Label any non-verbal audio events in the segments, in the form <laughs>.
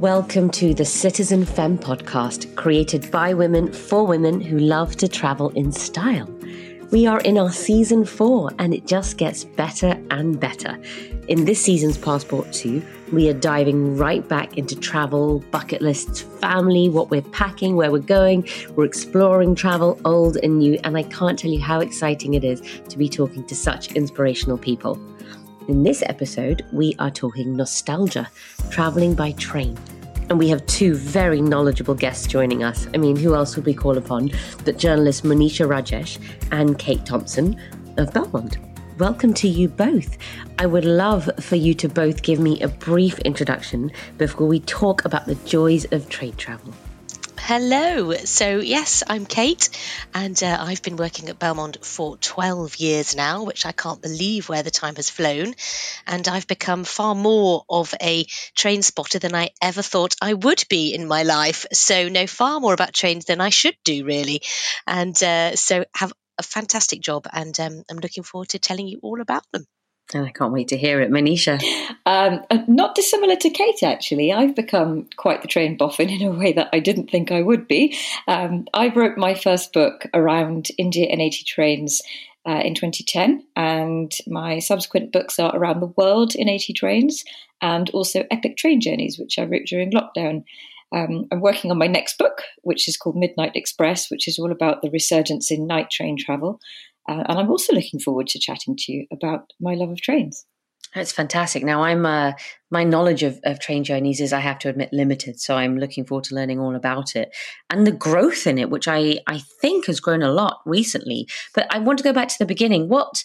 Welcome to the Citizen Femme podcast, created by women for women who love to travel in style. We are in our season four, and it just gets better and better. In this season's Passport to, we are diving right back into travel, bucket lists, family, what we're packing, where we're going. We're exploring travel, old and new, and I can't tell you how exciting it is to be talking to such inspirational people. In this episode, we are talking nostalgia, traveling by train. And we have two very knowledgeable guests joining us. I mean, who else would we call upon but journalists Monisha Rajesh and Kate Thompson of Belmond? Welcome to you both. I would love for you to both give me a brief introduction before we talk about the joys of trade travel. Hello. So, yes, I'm Kate, and uh, I've been working at Belmond for 12 years now, which I can't believe where the time has flown. And I've become far more of a train spotter than I ever thought I would be in my life. So, know far more about trains than I should do, really. And uh, so, have a fantastic job, and um, I'm looking forward to telling you all about them. And I can't wait to hear it. Monisha. Um, uh, not dissimilar to Kate, actually. I've become quite the train boffin in a way that I didn't think I would be. Um, I wrote my first book around India in 80 trains uh, in 2010, and my subsequent books are around the world in 80 trains and also epic train journeys, which I wrote during lockdown. Um, I'm working on my next book, which is called Midnight Express, which is all about the resurgence in night train travel. Uh, and I'm also looking forward to chatting to you about my love of trains. That's fantastic. Now, I'm uh, my knowledge of, of train journeys is, I have to admit, limited. So I'm looking forward to learning all about it and the growth in it, which I I think has grown a lot recently. But I want to go back to the beginning. What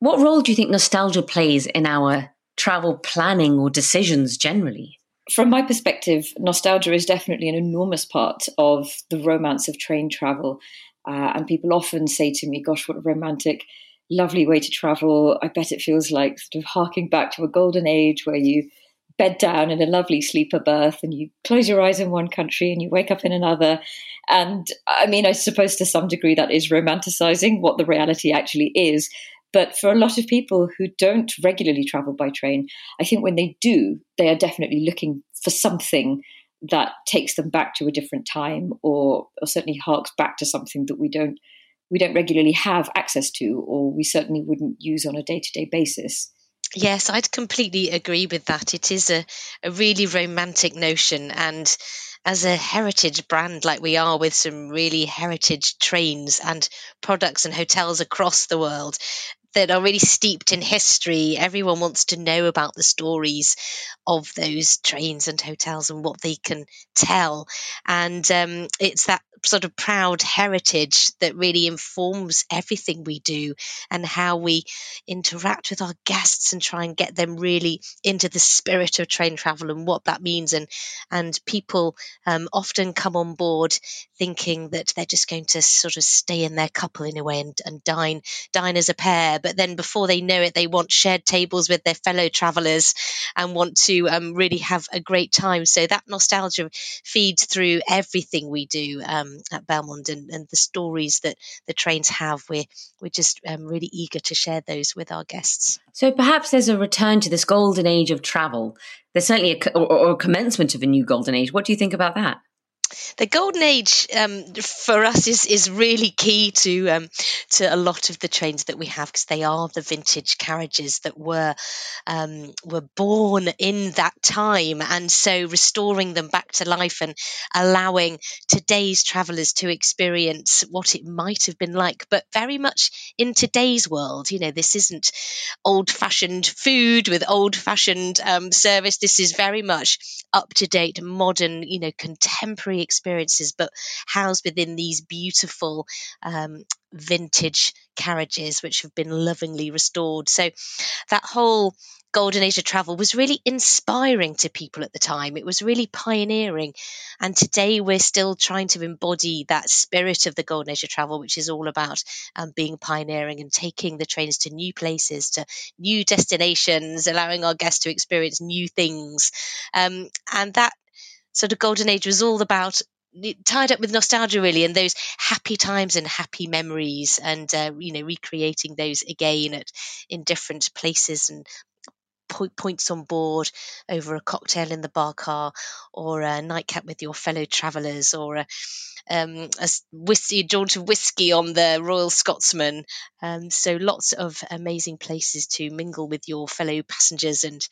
what role do you think nostalgia plays in our travel planning or decisions generally? From my perspective, nostalgia is definitely an enormous part of the romance of train travel. Uh, and people often say to me, Gosh, what a romantic, lovely way to travel. I bet it feels like sort of harking back to a golden age where you bed down in a lovely sleeper berth and you close your eyes in one country and you wake up in another. And I mean, I suppose to some degree that is romanticizing what the reality actually is. But for a lot of people who don't regularly travel by train, I think when they do, they are definitely looking for something that takes them back to a different time or, or certainly harks back to something that we don't we don't regularly have access to or we certainly wouldn't use on a day-to-day basis Yes, I'd completely agree with that. It is a, a really romantic notion. And as a heritage brand like we are with some really heritage trains and products and hotels across the world, that are really steeped in history. Everyone wants to know about the stories of those trains and hotels and what they can tell. And um, it's that sort of proud heritage that really informs everything we do and how we interact with our guests and try and get them really into the spirit of train travel and what that means. And and people um, often come on board thinking that they're just going to sort of stay in their couple in a way and, and dine dine as a pair but then before they know it, they want shared tables with their fellow travelers and want to um, really have a great time. So that nostalgia feeds through everything we do um, at Belmond and, and, the stories that the trains have. We're, we're just um, really eager to share those with our guests. So perhaps there's a return to this golden age of travel. There's certainly a, or, or a commencement of a new golden age. What do you think about that? The golden age um, for us is is really key to um, to a lot of the trains that we have because they are the vintage carriages that were um, were born in that time, and so restoring them back to life and allowing today's travellers to experience what it might have been like, but very much in today's world. You know, this isn't old fashioned food with old fashioned um, service. This is very much up to date, modern, you know, contemporary experiences, but housed within these beautiful um, vintage carriages, which have been lovingly restored. So that whole golden age of travel was really inspiring to people at the time. It was really pioneering. And today we're still trying to embody that spirit of the golden age of travel, which is all about um, being pioneering and taking the trains to new places, to new destinations, allowing our guests to experience new things. Um, and that sort of golden age was all about tied up with nostalgia really and those happy times and happy memories and uh, you know recreating those again at in different places and points on board over a cocktail in the bar car or a nightcap with your fellow travellers or a, um, a whiskey, a jaunt of whiskey on the Royal Scotsman. Um, so lots of amazing places to mingle with your fellow passengers and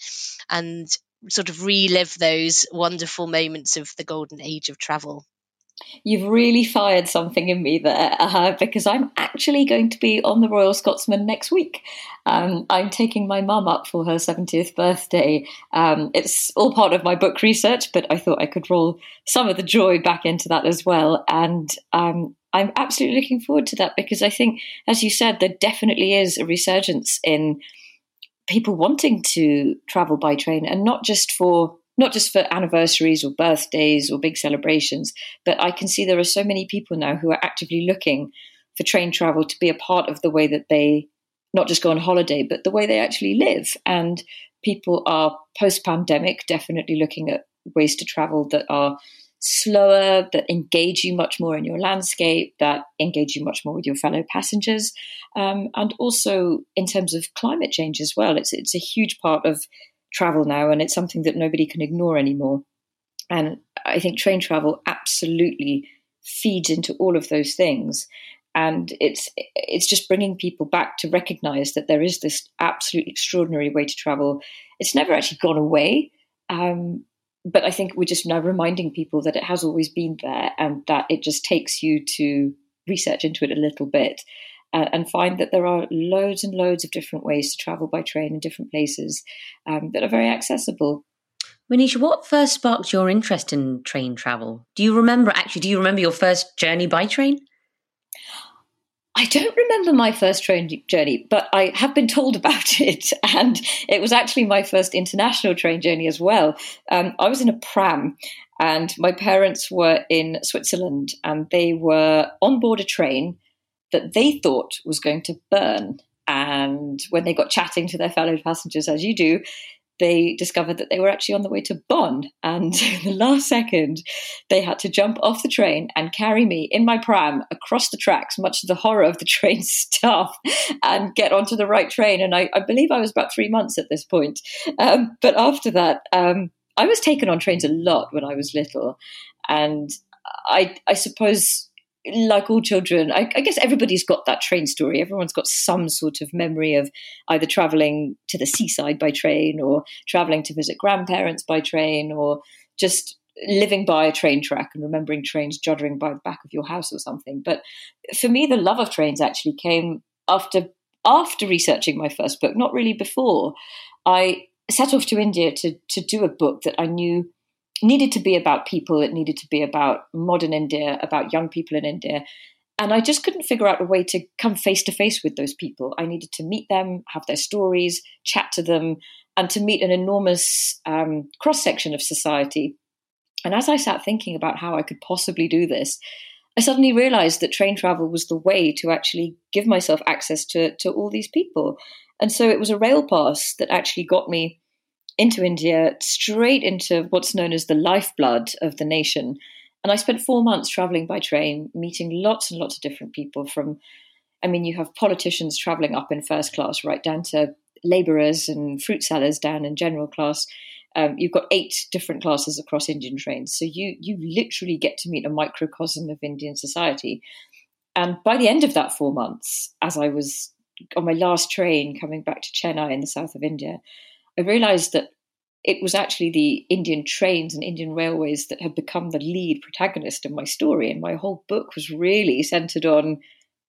and sort of relive those wonderful moments of the golden age of travel. You've really fired something in me there uh, because I'm actually going to be on the Royal Scotsman next week. Um, I'm taking my mum up for her 70th birthday. Um, it's all part of my book research, but I thought I could roll some of the joy back into that as well. And um, I'm absolutely looking forward to that because I think, as you said, there definitely is a resurgence in people wanting to travel by train and not just for not just for anniversaries or birthdays or big celebrations, but I can see there are so many people now who are actively looking for train travel to be a part of the way that they not just go on holiday, but the way they actually live. And people are post pandemic definitely looking at ways to travel that are slower, that engage you much more in your landscape, that engage you much more with your fellow passengers, um, and also in terms of climate change as well. It's it's a huge part of travel now, and it's something that nobody can ignore anymore. And I think train travel absolutely feeds into all of those things. And it's it's just bringing people back to recognise that there is this absolutely extraordinary way to travel. It's never actually gone away, um, but I think we're just now reminding people that it has always been there, and that it just takes you to research into it a little bit uh, and find that there are loads and loads of different ways to travel by train in different places um, that are very accessible. Monisha, what first sparked your interest in train travel? Do you remember, actually, do you remember your first journey by train? I don't remember my first train journey, but I have been told <laughs> about it. And it was actually my first international train journey as well. Um, I was in a pram, and my parents were in Switzerland, and they were on board a train that they thought was going to Bern. And when they got chatting to their fellow passengers, as you do, they discovered that they were actually on the way to Bonn. And <laughs> in the last second, they had to jump off the train and carry me in my pram across the tracks, much to the horror of the <laughs> train staff, and get onto the right train. And I, I believe I was about three months at this point. Um, but after that, um, I was taken on trains a lot when I was little. And I, I suppose like all children, I, I, guess everybody's got that train story. Everyone's got some sort of memory of either traveling to the seaside by train or traveling to visit grandparents by train or just living by a train track and remembering trains juddering by the back of your house or something. But for me, the love of trains actually came after after researching my first book, not really before. I set off to India to to do a book that I knew needed to be about people. It needed to be about modern India, about young people in India. And I just couldn't figure out a way to come face to face with those people. I needed to meet them, have their stories, chat to them, and to meet an enormous um, cross section of society. And as I sat thinking about how I could possibly do this, I suddenly realized that train travel was the way to actually give myself access to, to all these people. And so it was a rail pass that actually got me into India, straight into what's known as the lifeblood of the nation. And I spent four months traveling by train, meeting lots and lots of different people from, I mean, you have politicians traveling up in first class, right down to laborers and fruit sellers down in general class. Um, you've got eight different classes across Indian trains. So you, you literally get to meet a microcosm of Indian society. And by the end of that four months, as I was on my last train coming back to Chennai in the south of India, I realized that it was actually the Indian trains and Indian railways that had become the lead protagonist of my story. And my whole book was really centered on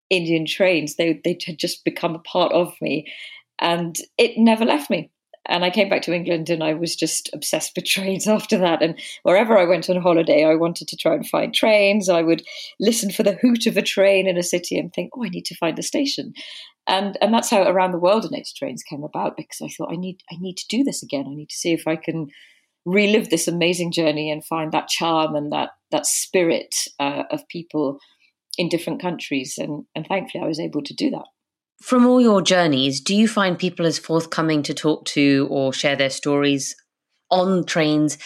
Indian trains. They, they had just become a part of me. And it never left me and I came back to England and I was just obsessed with <laughs> trains after that. And wherever I went on holiday, I wanted to try and find trains. I would listen for the hoot of a train in a city and think, oh, I need to find the station. And and that's how around the world in 80 trains came about because I thought I need I need to do this again. I need to see if I can relive this amazing journey and find that charm and that that spirit uh, of people in different countries. And and thankfully, I was able to do that. From all your journeys, do you find people as forthcoming to talk to or share their stories on trains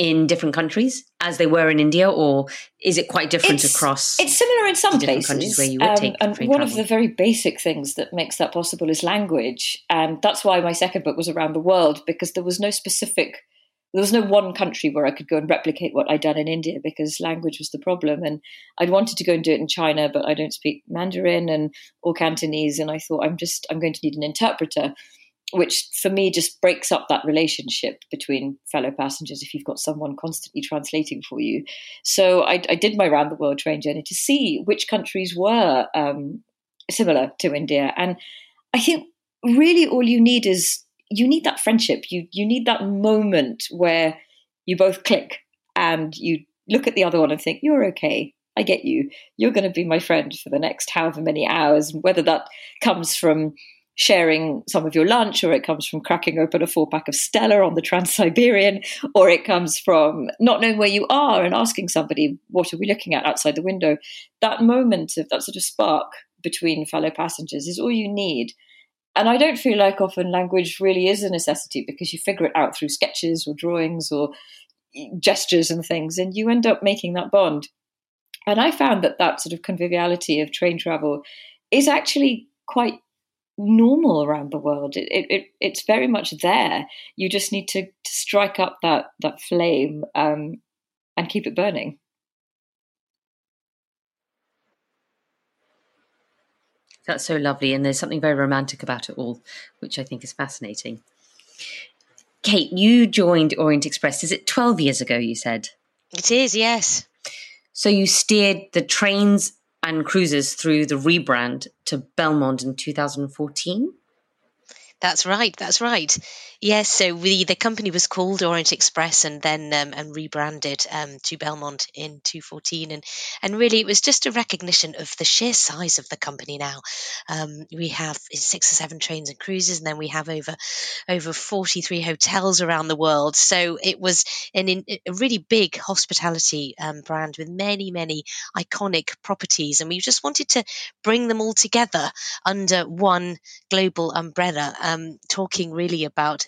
in different countries? as they were in India, or is it quite different it's, across? It's similar in some places. Countries where you would um, take and one travel. of the very basic things that makes that possible is language, and that's why my second book was around the world because there was no specific. There was no one country where I could go and replicate what I'd done in India because language was the problem, and I'd wanted to go and do it in China, but I don't speak Mandarin and or Cantonese, and I thought I'm just I'm going to need an interpreter which for me just breaks up that relationship between fellow passengers if you've got someone constantly translating for you. So I, I did my round the world train journey to see which countries were um, similar to India, and I think really all you need is you need that friendship. You you need that moment where you both click and you look at the other one and think you're okay. I get you. You're going to be my friend for the next however many hours, whether that comes from sharing some of your lunch, or it comes from cracking open a four pack of Stella on the Trans Siberian, or it comes from not knowing where you are and asking somebody, What are we looking at outside the window? That moment of that sort of spark between fellow passengers is all you need. And I don't feel like often language really is a necessity because you figure it out through sketches or drawings or gestures and things, and you end up making that bond. And I found that that sort of conviviality of train travel is actually quite normal around the world. It, it, it's very much there. You just need to, to strike up that that flame um, and keep it burning. That's so lovely, and there's something very romantic about it all, which I think is fascinating. Kate, you joined Orient Express. Is it 12 years ago? You said it is. Yes. So you steered the trains and cruises through the rebrand to Belmond in 2014. That's right. That's right. Yes, so we, the company was called Orient Express and then um, and rebranded um, to Belmond in 2014, and and really it was just a recognition of the sheer size of the company now. Um, we have six or seven trains and cruises, and then we have over over 43 hotels around the world. So it was an, a really big hospitality um, brand with many many iconic properties, and we just wanted to bring them all together under one global umbrella, um, talking really about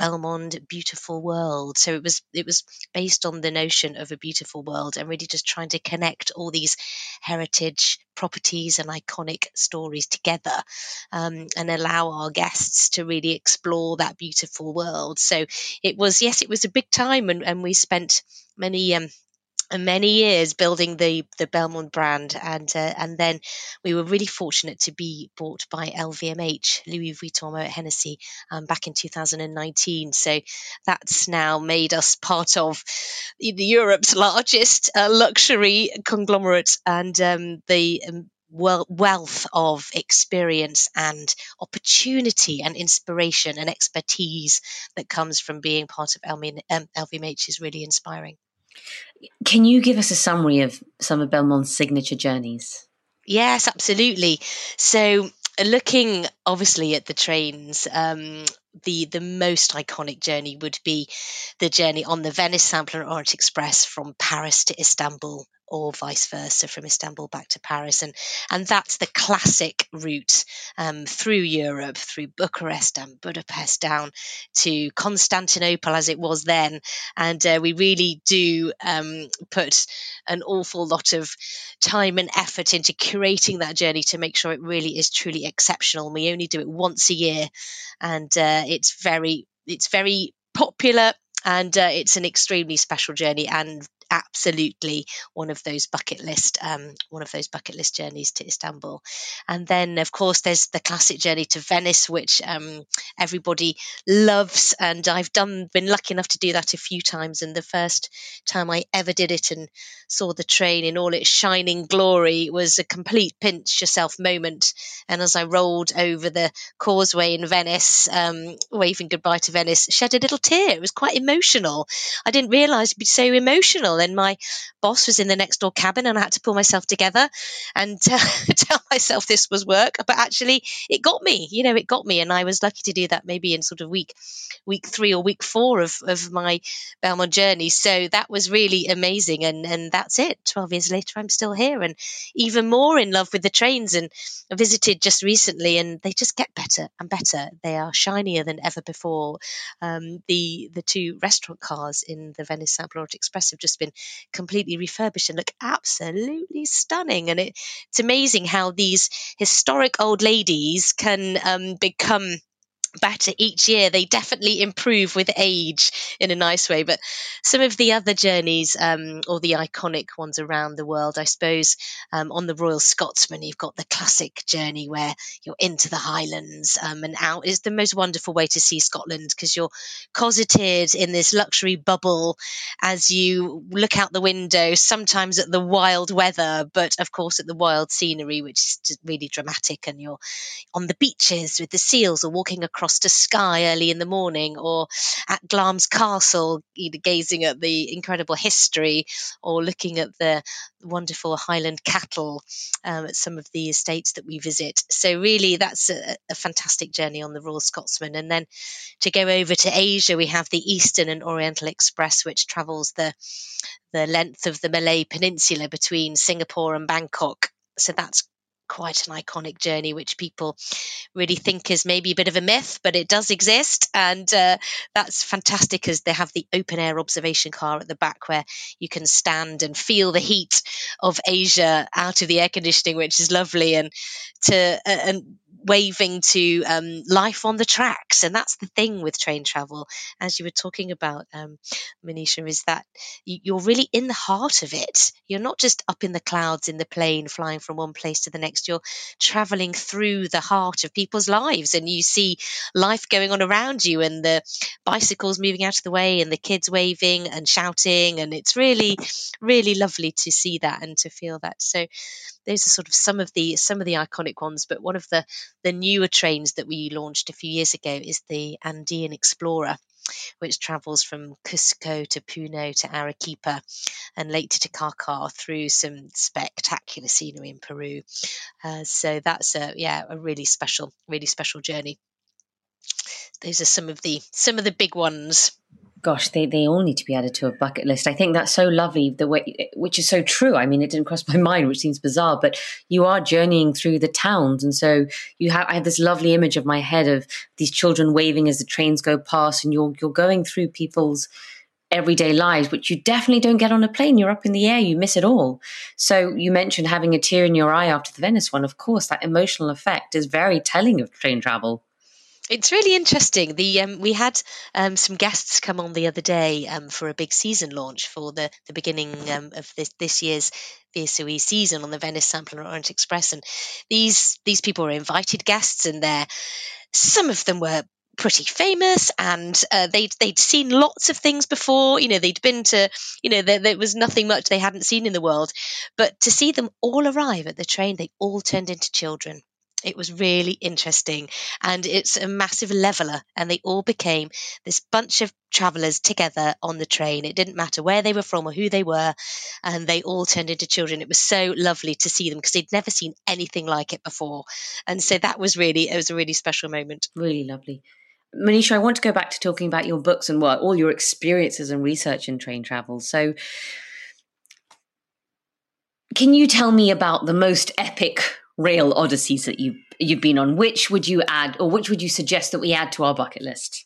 Belmond Beautiful World. So it was it was based on the notion of a beautiful world and really just trying to connect all these heritage properties and iconic stories together um, and allow our guests to really explore that beautiful world. So it was yes, it was a big time and, and we spent many um, many years building the the Belmond brand, and uh, and then we were really fortunate to be bought by LVMH, Louis Vuitton Moet Hennessy, um, back in 2019. So that's now made us part of Europe's largest uh, luxury conglomerate, and um, the um, wealth of experience and opportunity and inspiration and expertise that comes from being part of LVMH is really inspiring. Can you give us a summary of some of Belmond's signature journeys? Yes, absolutely. So, looking obviously at the trains, um, the the most iconic journey would be the journey on the Venice Simplon Orient Express from Paris to Istanbul or vice versa from Istanbul back to Paris. And, and that's the classic route um, through Europe, through Bucharest and Budapest down to Constantinople as it was then. And uh, we really do um, put an awful lot of time and effort into curating that journey to make sure it really is truly exceptional. We only do it once a year and uh, it's very, it's very popular and uh, it's an extremely special journey and absolutely one of those bucket list um, one of those bucket list journeys to Istanbul. And then of course there's the classic journey to Venice, which um, everybody loves. And I've done been lucky enough to do that a few times. And the first time I ever did it and saw the train in all its shining glory was a complete pinch yourself moment. And as I rolled over the causeway in Venice, um, waving goodbye to Venice, shed a little tear. It was quite emotional. I didn't realise it'd be so emotional and my boss was in the next door cabin and I had to pull myself together and <laughs> tell myself this was work. But actually, it got me, you know, it got me. And I was lucky to do that maybe in sort of week, week three or week four of, of my Belmond journey. So that was really amazing. And, and that's it. 12 years later, I'm still here and even more in love with the trains. And I visited just recently and they just get better and better. They are shinier than ever before. Um, the, the two restaurant cars in the Venice Simplon Express have just been been completely refurbished and look absolutely stunning. And it, it's amazing how these historic old ladies can um, become better each year. They definitely improve with age in a nice way. But some of the other journeys, um, or the iconic ones around the world, I suppose, um, on the Royal Scotsman, you've got the classic journey where you're into the Highlands um, and out. It's the most wonderful way to see Scotland because you're cosseted in this luxury bubble as you look out the window, sometimes at the wild weather, but of course at the wild scenery, which is really dramatic. And you're on the beaches with the seals or walking across across to Skye early in the morning, or at Glamis Castle, either gazing at the incredible history or looking at the wonderful Highland cattle um, at some of the estates that we visit. So, really, that's a, a fantastic journey on the Royal Scotsman. And then to go over to Asia, we have the Eastern and Oriental Express, which travels the the length of the Malay Peninsula between Singapore and Bangkok. So that's quite an iconic journey, which people really think is maybe a bit of a myth, but it does exist. And uh, that's fantastic as they have the open air observation car at the back where you can stand and feel the heat of Asia out of the air conditioning, which is lovely. And to, uh, and waving to um, life on the tracks. And that's the thing with train travel, as you were talking about, um, Monisha, is that you're really in the heart of it. You're not just up in the clouds in the plane flying from one place to the next. You're traveling through the heart of people's lives and you see life going on around you and the bicycles moving out of the way and the kids waving and shouting. And it's really, really lovely to see that and to feel that. So those are sort of some of the some of the iconic ones. But one of the the newer trains that we launched a few years ago is the Andean Explorer, which travels from Cusco to Puno to Arequipa and later to Carcar through some spectacular scenery in Peru. Uh, so that's a yeah a really special really special journey. Those are some of the some of the big ones gosh, they, they all need to be added to a bucket list. I think that's so lovely, the way, which is so true. I mean, it didn't cross my <laughs> mind, which seems bizarre, but you are journeying through the towns. And so you have, I have this lovely image of my head of these children waving as the trains go past and you're, you're going through people's everyday lives, which you definitely don't get on a plane. You're up in the air, you miss it all. So you mentioned having a tear in your eye after the Venice one. Of course, that emotional effect is very telling of train travel. It's really interesting. The um, we had um, some guests come on the other day um, for a big season launch for the the beginning um, of this this year's VSOE season on the Venice Simplon Orient Express, and these these people were invited guests, and there some of them were pretty famous and uh, they'd they'd seen lots of things before. You know they'd been to you know there, there, was nothing much they hadn't seen in the world. But to see them all arrive at the train they all turned into children it was really interesting. And it's a massive leveler. And they all became this bunch of travelers together on the train. It didn't matter where they were from or who they were. And they all turned into children. It was so lovely to see them because they'd never seen anything like it before. And so that was really, it was a really special moment. Really lovely. Monisha, I want to go back to talking about your books and what all your experiences and research in train travel. So, can you tell me about the most epic rail odysseys that you you've been on. Which would you add, or which would you suggest that we add to our bucket list?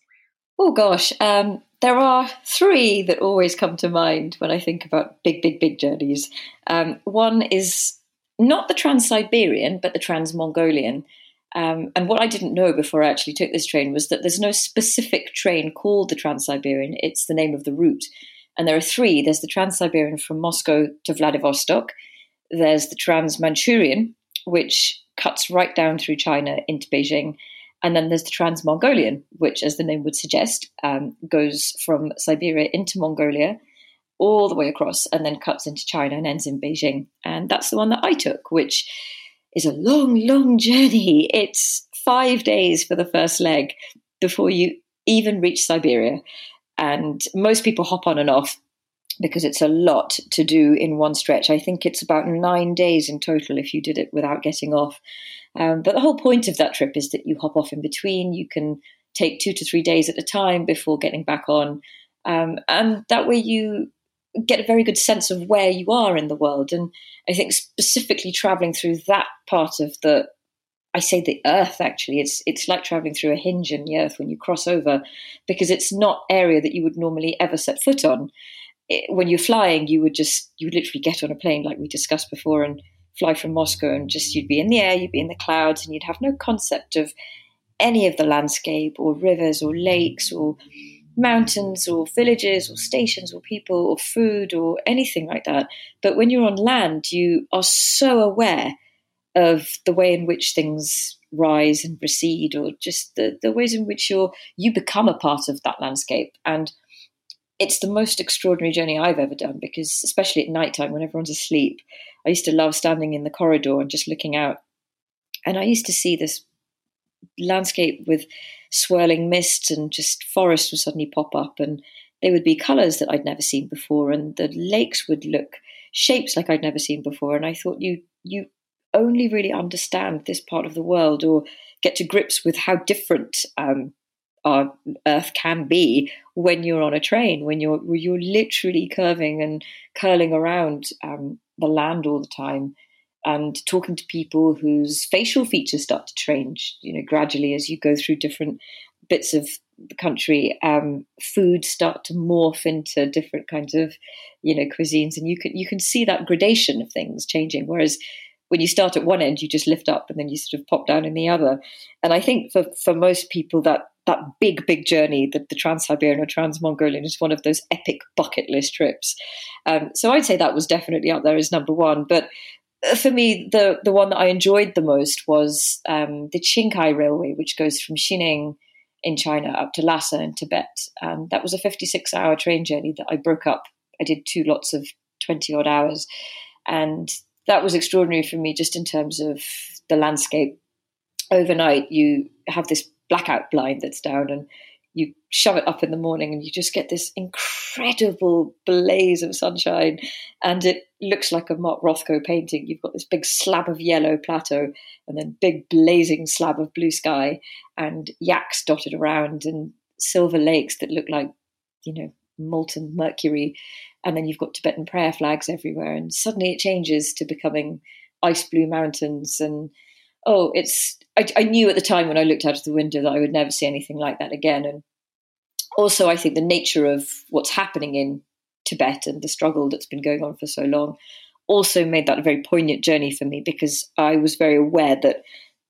Oh gosh, um, there are three that always come to mind when I think about big, big, big journeys. Um, one is not the Trans Siberian, but the Trans Mongolian. Um, and what I didn't know before I actually took this train was that there's no specific train called the Trans Siberian. It's the name of the route. And there are three. There's the Trans Siberian from Moscow to Vladivostok. There's the Trans Manchurian, which cuts right down through China into Beijing. And then there's the Trans Mongolian, which, as the name would suggest, um, goes from Siberia into Mongolia all the way across and then cuts into China and ends in Beijing. And that's the one that I took, which is a long, long journey. It's five days for the first leg before you even reach Siberia. And most people hop on and off because it's a lot to do in one stretch. I think it's about nine days in total if you did it without getting off. Um, but the whole point of that trip is that you hop off in between. You can take two to three days at a time before getting back on. Um, and that way you get a very good sense of where you are in the world. And I think specifically traveling through that part of the I say the earth actually. It's it's like traveling through a hinge in the earth when you cross over, because it's not area that you would normally ever set foot on. It, when you're flying, you would just you would literally get on a plane like we discussed before and fly from Moscow, and just you'd be in the air, you'd be in the clouds, and you'd have no concept of any of the landscape or rivers or lakes or mountains or villages or stations or people or food or anything like that. But when you're on land, you are so aware of the way in which things rise and recede or just the, the ways in which you're you become a part of that landscape. And it's the most extraordinary journey I've ever done because especially at night time when everyone's asleep, I used to love standing in the corridor and just looking out. And I used to see this landscape with swirling mists and just forests would suddenly pop up and they would be colors that I'd never seen before and the lakes would look shapes like I'd never seen before and I thought you you only really understand this part of the world or get to grips with how different um, Earth can be when you're on a train, when you're you're literally curving and curling around um, the land all the time, and talking to people whose facial features start to change, you know, gradually as you go through different bits of the country. Um, foods start to morph into different kinds of, you know, cuisines, and you can you can see that gradation of things changing. Whereas when you start at one end, you just lift up and then you sort of pop down in the other. And I think for, for most people, that that big, big journey, the, the Trans Siberian or Trans Mongolian, is one of those epic bucket list trips. Um, so I'd say that was definitely up there as number one. But uh, for me, the the one that I enjoyed the most was um, the Qinghai Railway, which goes from Xining in China up to Lhasa in Tibet. And that was a 56 hour train journey that I broke up. I did two lots of 20 odd hours. And that was extraordinary for me just in terms of the landscape. Overnight, you have this blackout blind that's down, and you shove it up in the morning, and you just get this incredible blaze of sunshine, and it looks like a Mark Rothko painting. You've got this big slab of yellow plateau, and then big blazing slab of blue sky, and yaks dotted around, and silver lakes that look like, you know, molten mercury and then you've got Tibetan prayer flags everywhere, and suddenly it changes to becoming ice blue mountains. And oh, it's I, I knew at the time when I looked out of the window that I would never see anything like that again. And also, I think the nature of what's happening in Tibet and the struggle that's been going on for so long also made that a very poignant journey for me because I was very aware that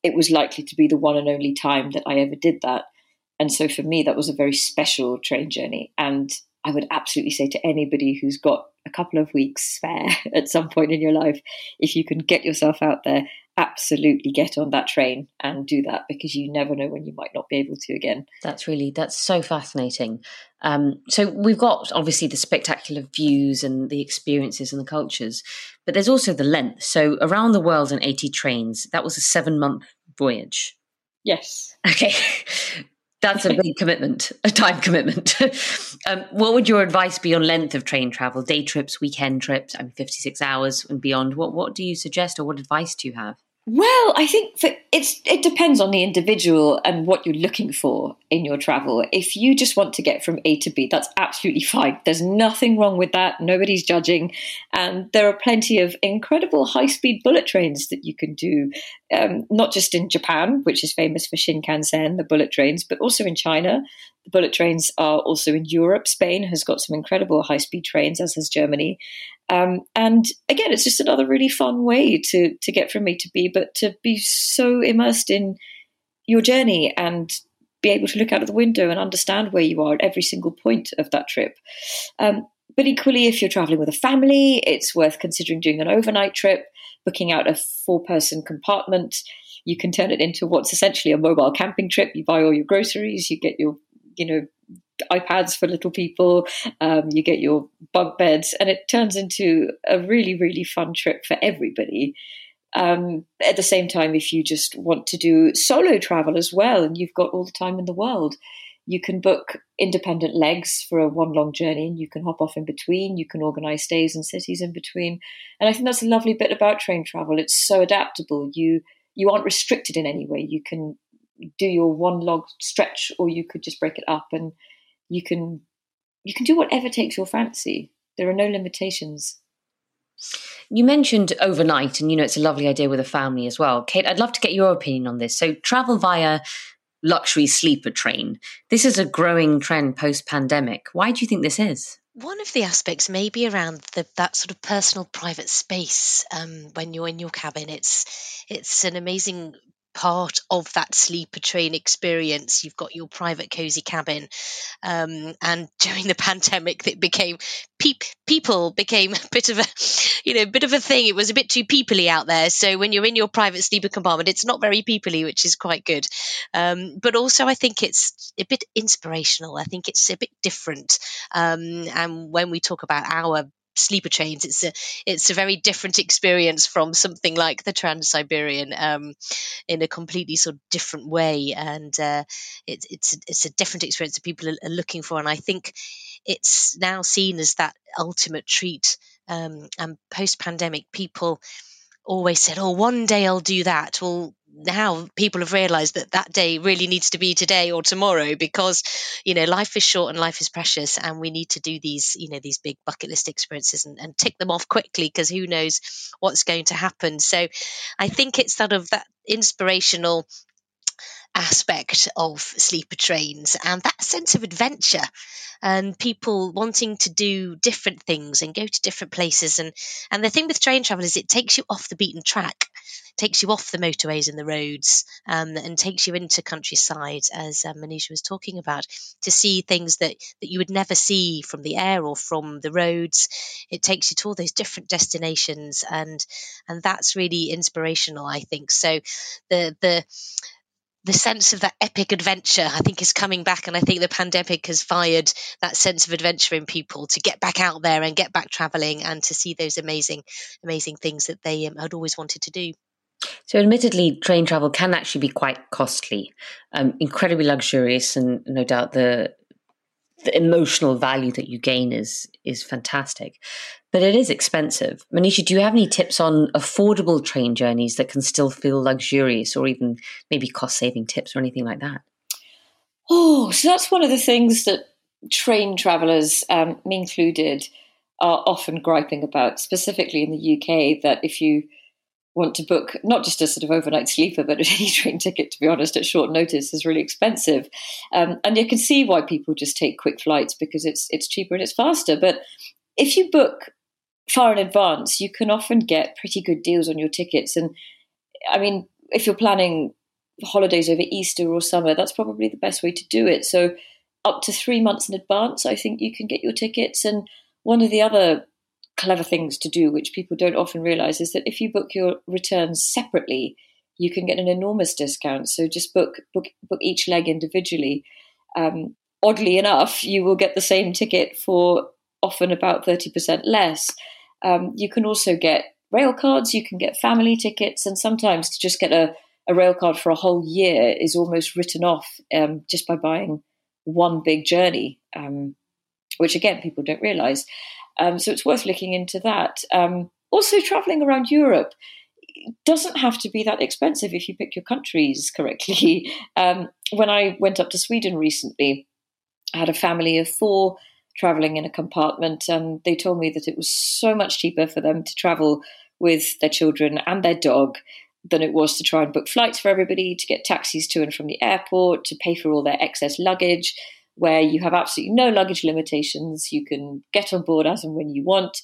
it was likely to be the one and only time that I ever did that. And so for me, that was a very special train journey. And I would absolutely say to anybody who's got a couple of weeks spare <laughs> at some point in your life, if you can get yourself out there, absolutely get on that train and do that because you never know when you might not be able to again. That's really that's so fascinating. Um, so we've got obviously the spectacular views and the experiences and the cultures, but there's also the length. So around the world in 80 trains, that was a seven month voyage. Yes. Okay. <laughs> That's a big commitment, a time commitment. <laughs> um, what would your advice be on length of train travel, day trips, weekend trips? I mean, 56 hours and beyond. What, what do you suggest or what advice do you have? Well, I think it's it depends on the individual and what you're looking for in your travel. If you just want to get from A to B, that's absolutely fine. There's nothing wrong with that. Nobody's judging, and there are plenty of incredible high-speed bullet trains that you can do, um, not just in Japan, which is famous for Shinkansen, the bullet trains, but also in China. The bullet trains are also in Europe. Spain has got some incredible high-speed trains, as has Germany, um, and again, it's just another really fun way to to get from A to B, but to be so immersed in your journey and be able to look out of the window and understand where you are at every single point of that trip. Um, but equally, if you're traveling with a family, it's worth considering doing an overnight trip, booking out a four person compartment. You can turn it into what's essentially a mobile camping trip. You buy all your groceries, you get your you know iPads for little people. Um, you get your bunk beds, and it turns into a really, really fun trip for everybody. Um, at the same time, if you just want to do solo travel as well, and you've got all the time in the world, you can book independent legs for a one long journey, and you can hop off in between. You can organise stays in cities in between, and I think that's a lovely bit about train travel. It's so adaptable. You you aren't restricted in any way. You can do your one log stretch, or you could just break it up and you can you can do whatever takes your fancy. There are no limitations. You mentioned overnight, and you know it's a lovely idea with a family as well. Kate, I'd love to get your opinion on this. So, travel via luxury sleeper train. This is a growing trend post pandemic. Why do you think this is? one of the aspects may be around the, that sort of personal private space um, when you're in your cabin. It's it's an amazing part of that sleeper train experience. You've got your private cozy cabin, um, and <laughs> during the pandemic, it became pe- people became <laughs> a bit of a you know bit of a thing. It was a bit too peoply out there. So when you're in your private sleeper compartment, it's not very peoply, which is quite good. Um, but also, I think it's a bit inspirational. I think it's a bit different. Um, and when we talk about our sleeper trains. It's a it's a very different experience from something like the Trans Siberian um, in a completely sort of different way, and uh, it, it's it's a different experience that people are, are, looking for. And I think it's now seen as that ultimate treat. Um, and post pandemic, people always said, "Oh, one day I'll do that." Well, now people have realized that that day really needs to be today or tomorrow because you know life is short and life is precious and we need to do these you know these big bucket list experiences and, and tick them off quickly because who knows what's going to happen. So i think it's sort of that inspirational aspect of sleeper trains and that sense of adventure and people wanting to do different things and go to different places. And and the thing with train travel is it takes you off the beaten track takes you off the motorways and the roads um, and takes you into countryside as um, Monisha was talking about to see things that that you would never see from the air or from the roads. It takes you to all those different destinations and and that's really inspirational I think. So the the the sense of that epic adventure, I think, is coming back. And I think the pandemic has fired that sense of adventure in people to get back out there and get back traveling and to see those amazing, amazing things that they um, had always wanted to do. So, admittedly, train travel can actually be quite costly, um, incredibly luxurious, and no doubt the the emotional value that you gain is is fantastic but it is expensive. Monisha, do you have any tips on affordable train journeys that can still feel luxurious or even maybe cost saving tips or anything like that? Oh, so that's one of the things that train travellers, um, me included, are often griping about, specifically in the UK, that if you want to book not just a sort of overnight sleeper, but <laughs> any train ticket, to be honest, at short notice is really expensive. Um, and you can see why people just take quick flights because it's it's cheaper and it's faster. But if you book far in advance, you can often get pretty good deals on your tickets. And I mean, if you're planning holidays over Easter or summer, that's probably the best way to do it. So, up to three months in advance, I think you can get your tickets. And one of the other clever things to do, which people don't often realize, is that if you book your returns separately, you can get an enormous discount. So just book book book each leg individually. Um, oddly enough, you will get the same ticket for often about thirty percent less. Um, you can also get rail cards, you can get family tickets, and sometimes to just get a, a rail card for a whole year is almost written off um, just by buying one big journey, um, which again, people don't realize. Um, so it's worth looking into that. Um, also, traveling around Europe doesn't have to be that expensive if you pick your countries correctly. <laughs> Um, when I went up to Sweden recently, I had a family of four traveling in a compartment. And they told me that it was so much cheaper for them to travel with their children and their dog than it was to try and book flights for everybody, to get taxis to and from the airport, to pay for all their excess luggage, where you have absolutely no luggage limitations. You can get on board as and when you want.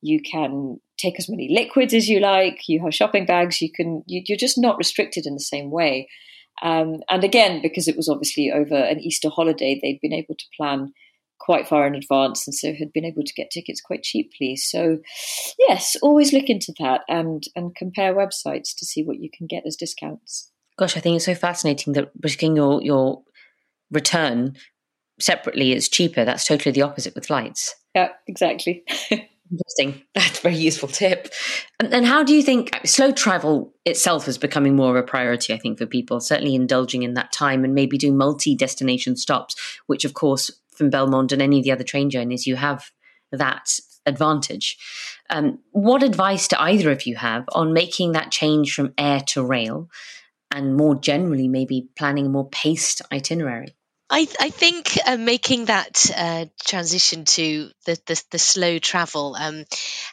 You can take as many liquids as you like. You have shopping bags. You can. You, are just not restricted in the same way. Um, and again, because it was obviously over an Easter holiday, they'd been able to plan quite far in advance and so had been able to get tickets quite cheaply. So, yes, always look into that and, and compare websites to see what you can get as discounts. Gosh, I think it's so fascinating that booking your, your return separately is cheaper. That's totally the opposite with flights. Yeah, exactly. <laughs> Interesting. That's a very useful tip. And, and, how do you think slow travel itself is becoming more of a priority, I think, for people, certainly indulging in that time and maybe doing multi destination stops, which, of course, from Belmond and any of the other train journeys, you have that advantage. Um, what advice do either of you have on making that change from air to rail and more generally, maybe planning a more paced itinerary? I, I think uh, making that uh, transition to the, the, the slow travel um,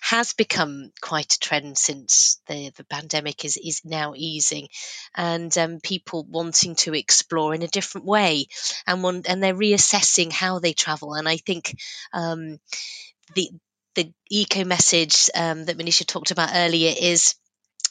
has become quite a trend since the, the pandemic is, is now easing, and um, people wanting to explore in a different way, and and they're reassessing how they travel. And I think um, the the eco message um, that Monisha talked about earlier is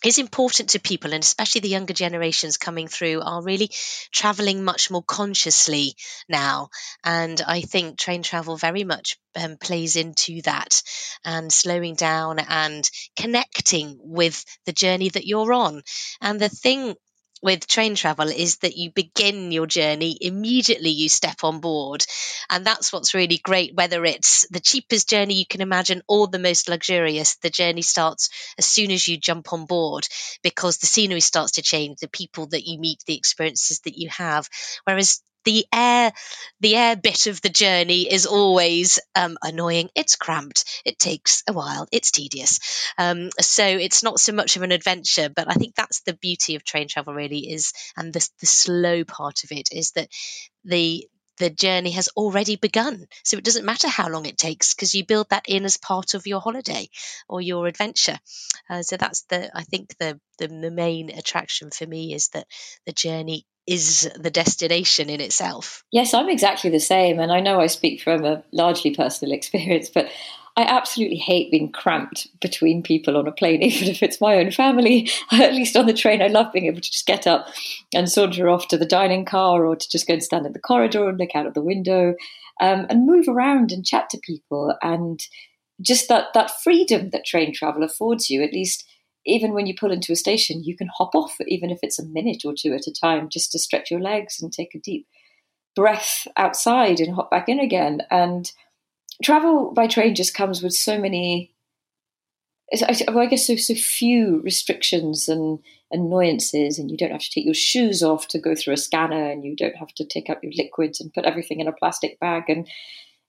is important to people and especially the younger generations coming through are really traveling much more consciously now. And i think train travel very much um, plays into that and slowing down and connecting with the journey that you're on. And the thing with train travel is that you begin your journey immediately you step on board. And that's what's really great, whether it's the cheapest journey you can imagine or the most luxurious. The journey starts as soon as you jump on board because the scenery starts to change, the people that you meet, the experiences that you have. Whereas the air the air bit of the journey is always um, annoying it's cramped it takes a while it's tedious um, so it's not so much of an adventure but i think that's the beauty of train travel really is and the, the slow part of it is that the the journey has already begun. So it doesn't matter how long it takes because you build that in as part of your holiday or your adventure. Uh, so that's the, I think the, the, the main attraction for me is that the journey is the destination in itself. Yes, I'm exactly the same. And I know I speak from a largely personal <laughs> experience, but I absolutely hate being cramped between people on a plane, <laughs> even if it's my own family. <laughs> At least on the train, I love being able to just get up and saunter off to the dining car or to just go and stand in the corridor and look out of the window um, and move around and chat to people. And just that, that freedom that train travel affords you, at least even when you pull into a station, you can hop off, even if it's a minute or two at a time, just to stretch your legs and take a deep breath outside and hop back in again. And travel by train just comes with so many I guess so, so few restrictions and annoyances, and you don't have to take your shoes off to go through a scanner, and you don't have to take out your liquids and put everything in a plastic bag. And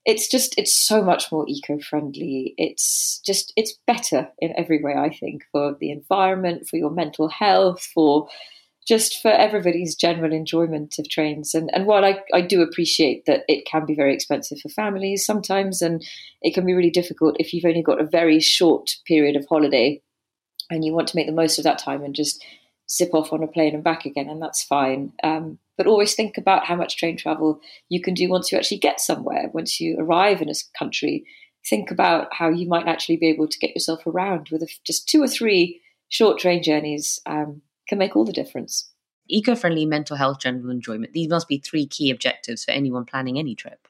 it's just, it's so much more eco friendly. It's just, it's better in every way, I think, for the environment, for your mental health, for just for everybody's general enjoyment of trains. And, and while I, I do appreciate that it can be very expensive for families sometimes, and it can be really difficult if you've only got a very short period of holiday and you want to make the most of that time and just zip off on a plane and back again, and that's fine. Um, but always think about how much train travel you can do once you actually get somewhere, once you arrive in a country. Think about how you might actually be able to get yourself around with a, just two or three short train journeys. Um, can make all the difference. Eco friendly mental health, general enjoyment. These must be three key objectives for anyone planning any trip.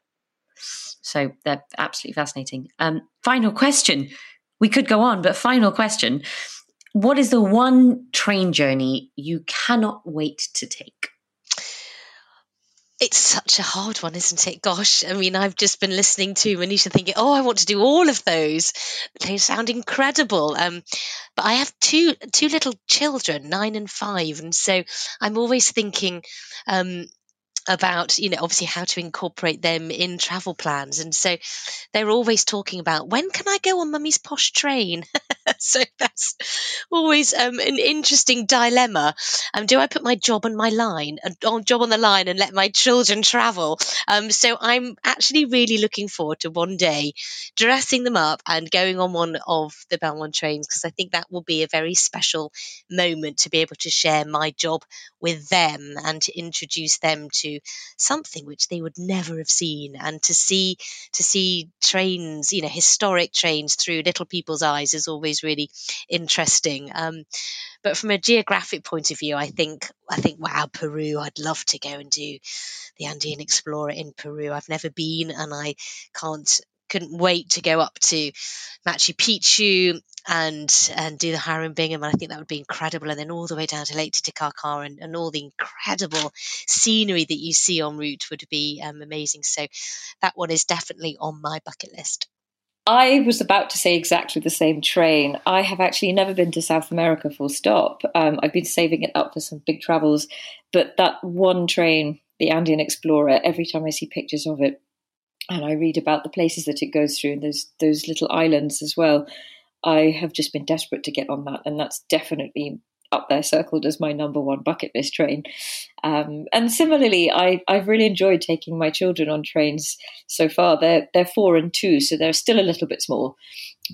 So they're absolutely fascinating. Um, final question. We could go on, but final question. What is the one train journey you cannot wait to take? It's such a hard one, isn't it? Gosh, I mean, I've just been listening to Monisha thinking, oh, I want to do all of those. They sound incredible. Um, but I have two two little children, nine and five, and so I'm always thinking, um, about you know obviously how to incorporate them in travel plans. And so they're always talking about when can i go on mummy's posh train? <laughs> So that's always um, an interesting dilemma. Um, do i put my job on my line uh, job on the line and let my children travel? Um, so i'm actually really looking forward to one day dressing them up and going on one of the Belmond trains because i think that will be a very special moment to be able to share my job with them and to introduce them to something which they would never have seen. And to see to see trains you know historic trains through little people's eyes is always really interesting. Um, but from a geographic point of view i think i think wow peru i'd love to go and do the andean explorer in peru. I've never been and i can't couldn't wait to go up to Machu Picchu and and do the Hiram Bingham. And I think that would be incredible. And then all the way down to Lake Titicaca and, and all the incredible scenery that you see en route would be um, amazing. So that one is definitely on my bucket list. I was about to say exactly the same train. I have actually never been to South America full stop. Um, I've been saving it up for some big travels, but that one train, the Andean Explorer, every time I see pictures of it, and I read about the places that it goes through and those those little islands as well. I have just been desperate to get on that, and that's definitely up there circled as my number one bucket list train. Um, and similarly, I, I've really enjoyed taking my children on trains so far. They're they're four and two, so they're still a little bit small.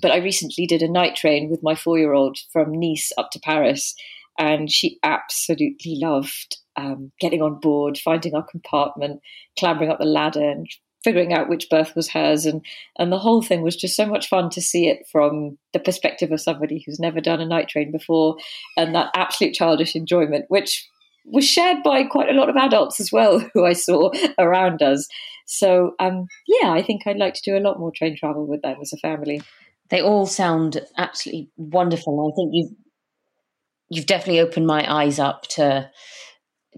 But I recently did a night train with my four year old from Nice up to Paris, and she absolutely loved um, getting on board, finding our compartment, clambering up the ladder, and figuring out which berth was hers and and the whole thing was just so much fun to see it from the perspective of somebody who's never done a night train before and that absolute childish enjoyment which was shared by quite a lot of adults as well <laughs> who I saw around us. So um, yeah I think I'd like to do a lot more train travel with them as a family. They all sound absolutely wonderful. I think you've you've definitely opened my eyes up to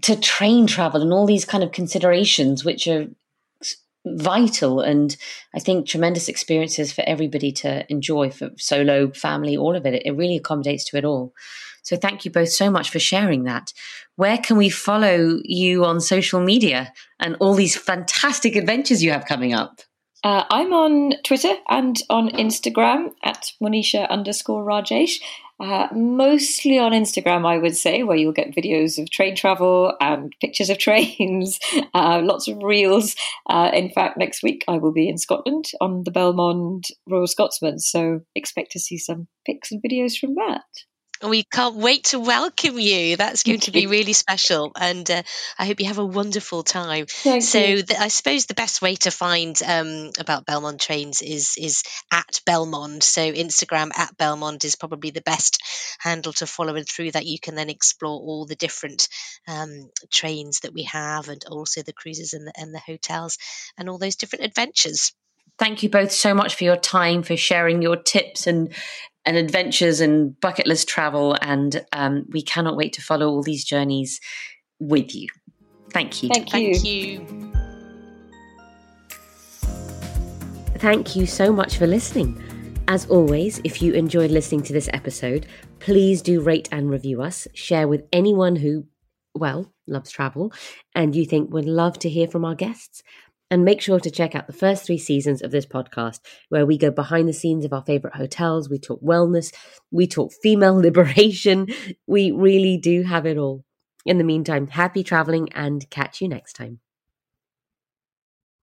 to train travel and all these kind of considerations which are vital and I think tremendous experiences for everybody to enjoy for solo, family, all of it. It really accommodates to it all. So thank you both so much for sharing that. Where can we follow you on social media and all these fantastic adventures you have coming up? Uh, I'm on Twitter and on Instagram at Monisha underscore Rajesh. Uh, mostly on Instagram, I would say, where you'll get videos of train travel and pictures of <laughs> trains, uh, lots of reels. Uh, in fact, next week I will be in Scotland on the Belmond Royal Scotsman, so expect to see some pics and videos from that. We can't wait to welcome you. That's going to be <laughs> really special, and uh, I hope you have a wonderful time. Thank so, the, I suppose the best way to find um, about Belmond trains is is at Belmond. So, Instagram at Belmond is probably the best handle to follow, and through that you can then explore all the different um, trains that we have, and also the cruises and the, and the hotels, and all those different adventures thank you both so much for your time, for sharing your tips and and adventures and bucket list travel. And um, we cannot wait to follow all these journeys with you. Thank you. Thank you. Thank you. Thank you so much for listening. As always, if you enjoyed listening to this episode, please do rate and review us. Share with anyone who, well, loves travel and you think would love to hear from our guests. And make sure to check out the first three seasons of this podcast, where we go behind the scenes of our favorite hotels. We talk wellness, we talk female <laughs> liberation. We really do have it all. In the meantime, happy traveling and catch you next time.